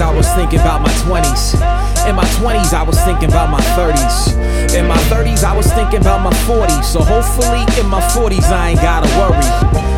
I was thinking about my 20s. In my 20s, I was thinking about my 30s. In my 30s, I was thinking about my 40s. So hopefully, in my 40s, I ain't gotta worry.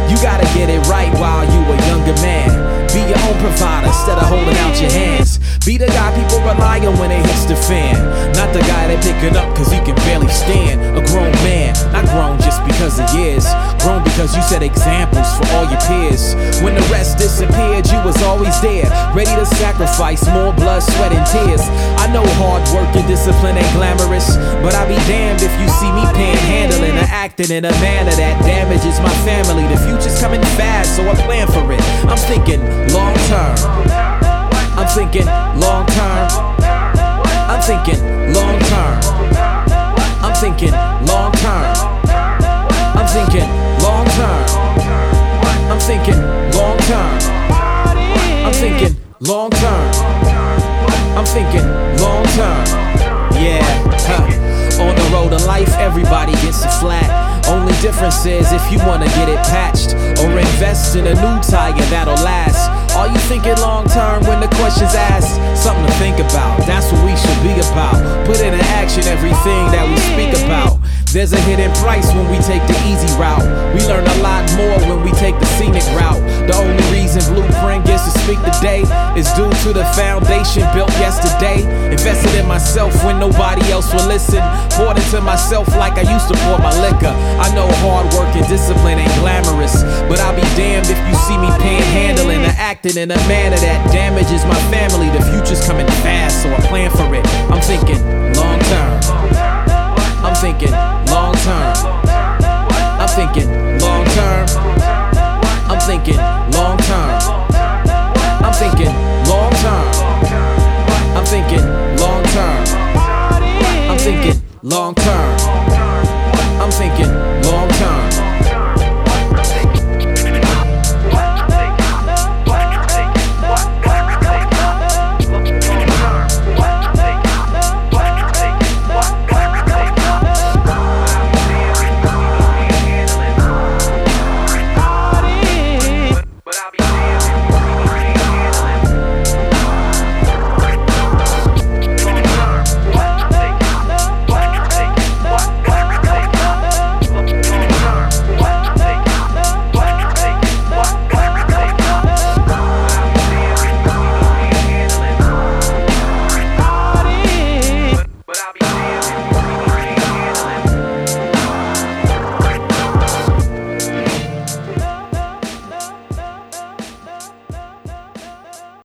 You gotta get it right while you a younger man. Be your own provider instead of holding out your hands. Be the guy people rely on when they hits the fan. Not the guy they picking up cause he can barely stand. A grown man, not grown just because of years. Grown because you set examples for all your peers. When the rest disappeared, you was always there. Ready to sacrifice more blood, sweat, and tears. I know hard work and discipline ain't glamorous. But I'll be damned if you see me panhandling or acting in a manner that damages my family. The future's coming long term. I'm thinking long term. Yeah. Huh. On the road of life, everybody gets a flat. Only difference is if you wanna get it patched or invest in a new tire that'll last. Are you thinking long term when the question's asked? Something to think about, that's what we should be about. Put into action everything that we speak about. There's a hidden price when we take the easy route. We learn a lot more today is due to the foundation built yesterday. Invested in myself when nobody else will listen. Poured into myself like I used to pour my liquor. I know hard work and discipline ain't glamorous, but I'll be damned if you see me panhandling or acting in a manner that damages my family. The future's coming fast, so I plan for it. I'm thinking long term. long term.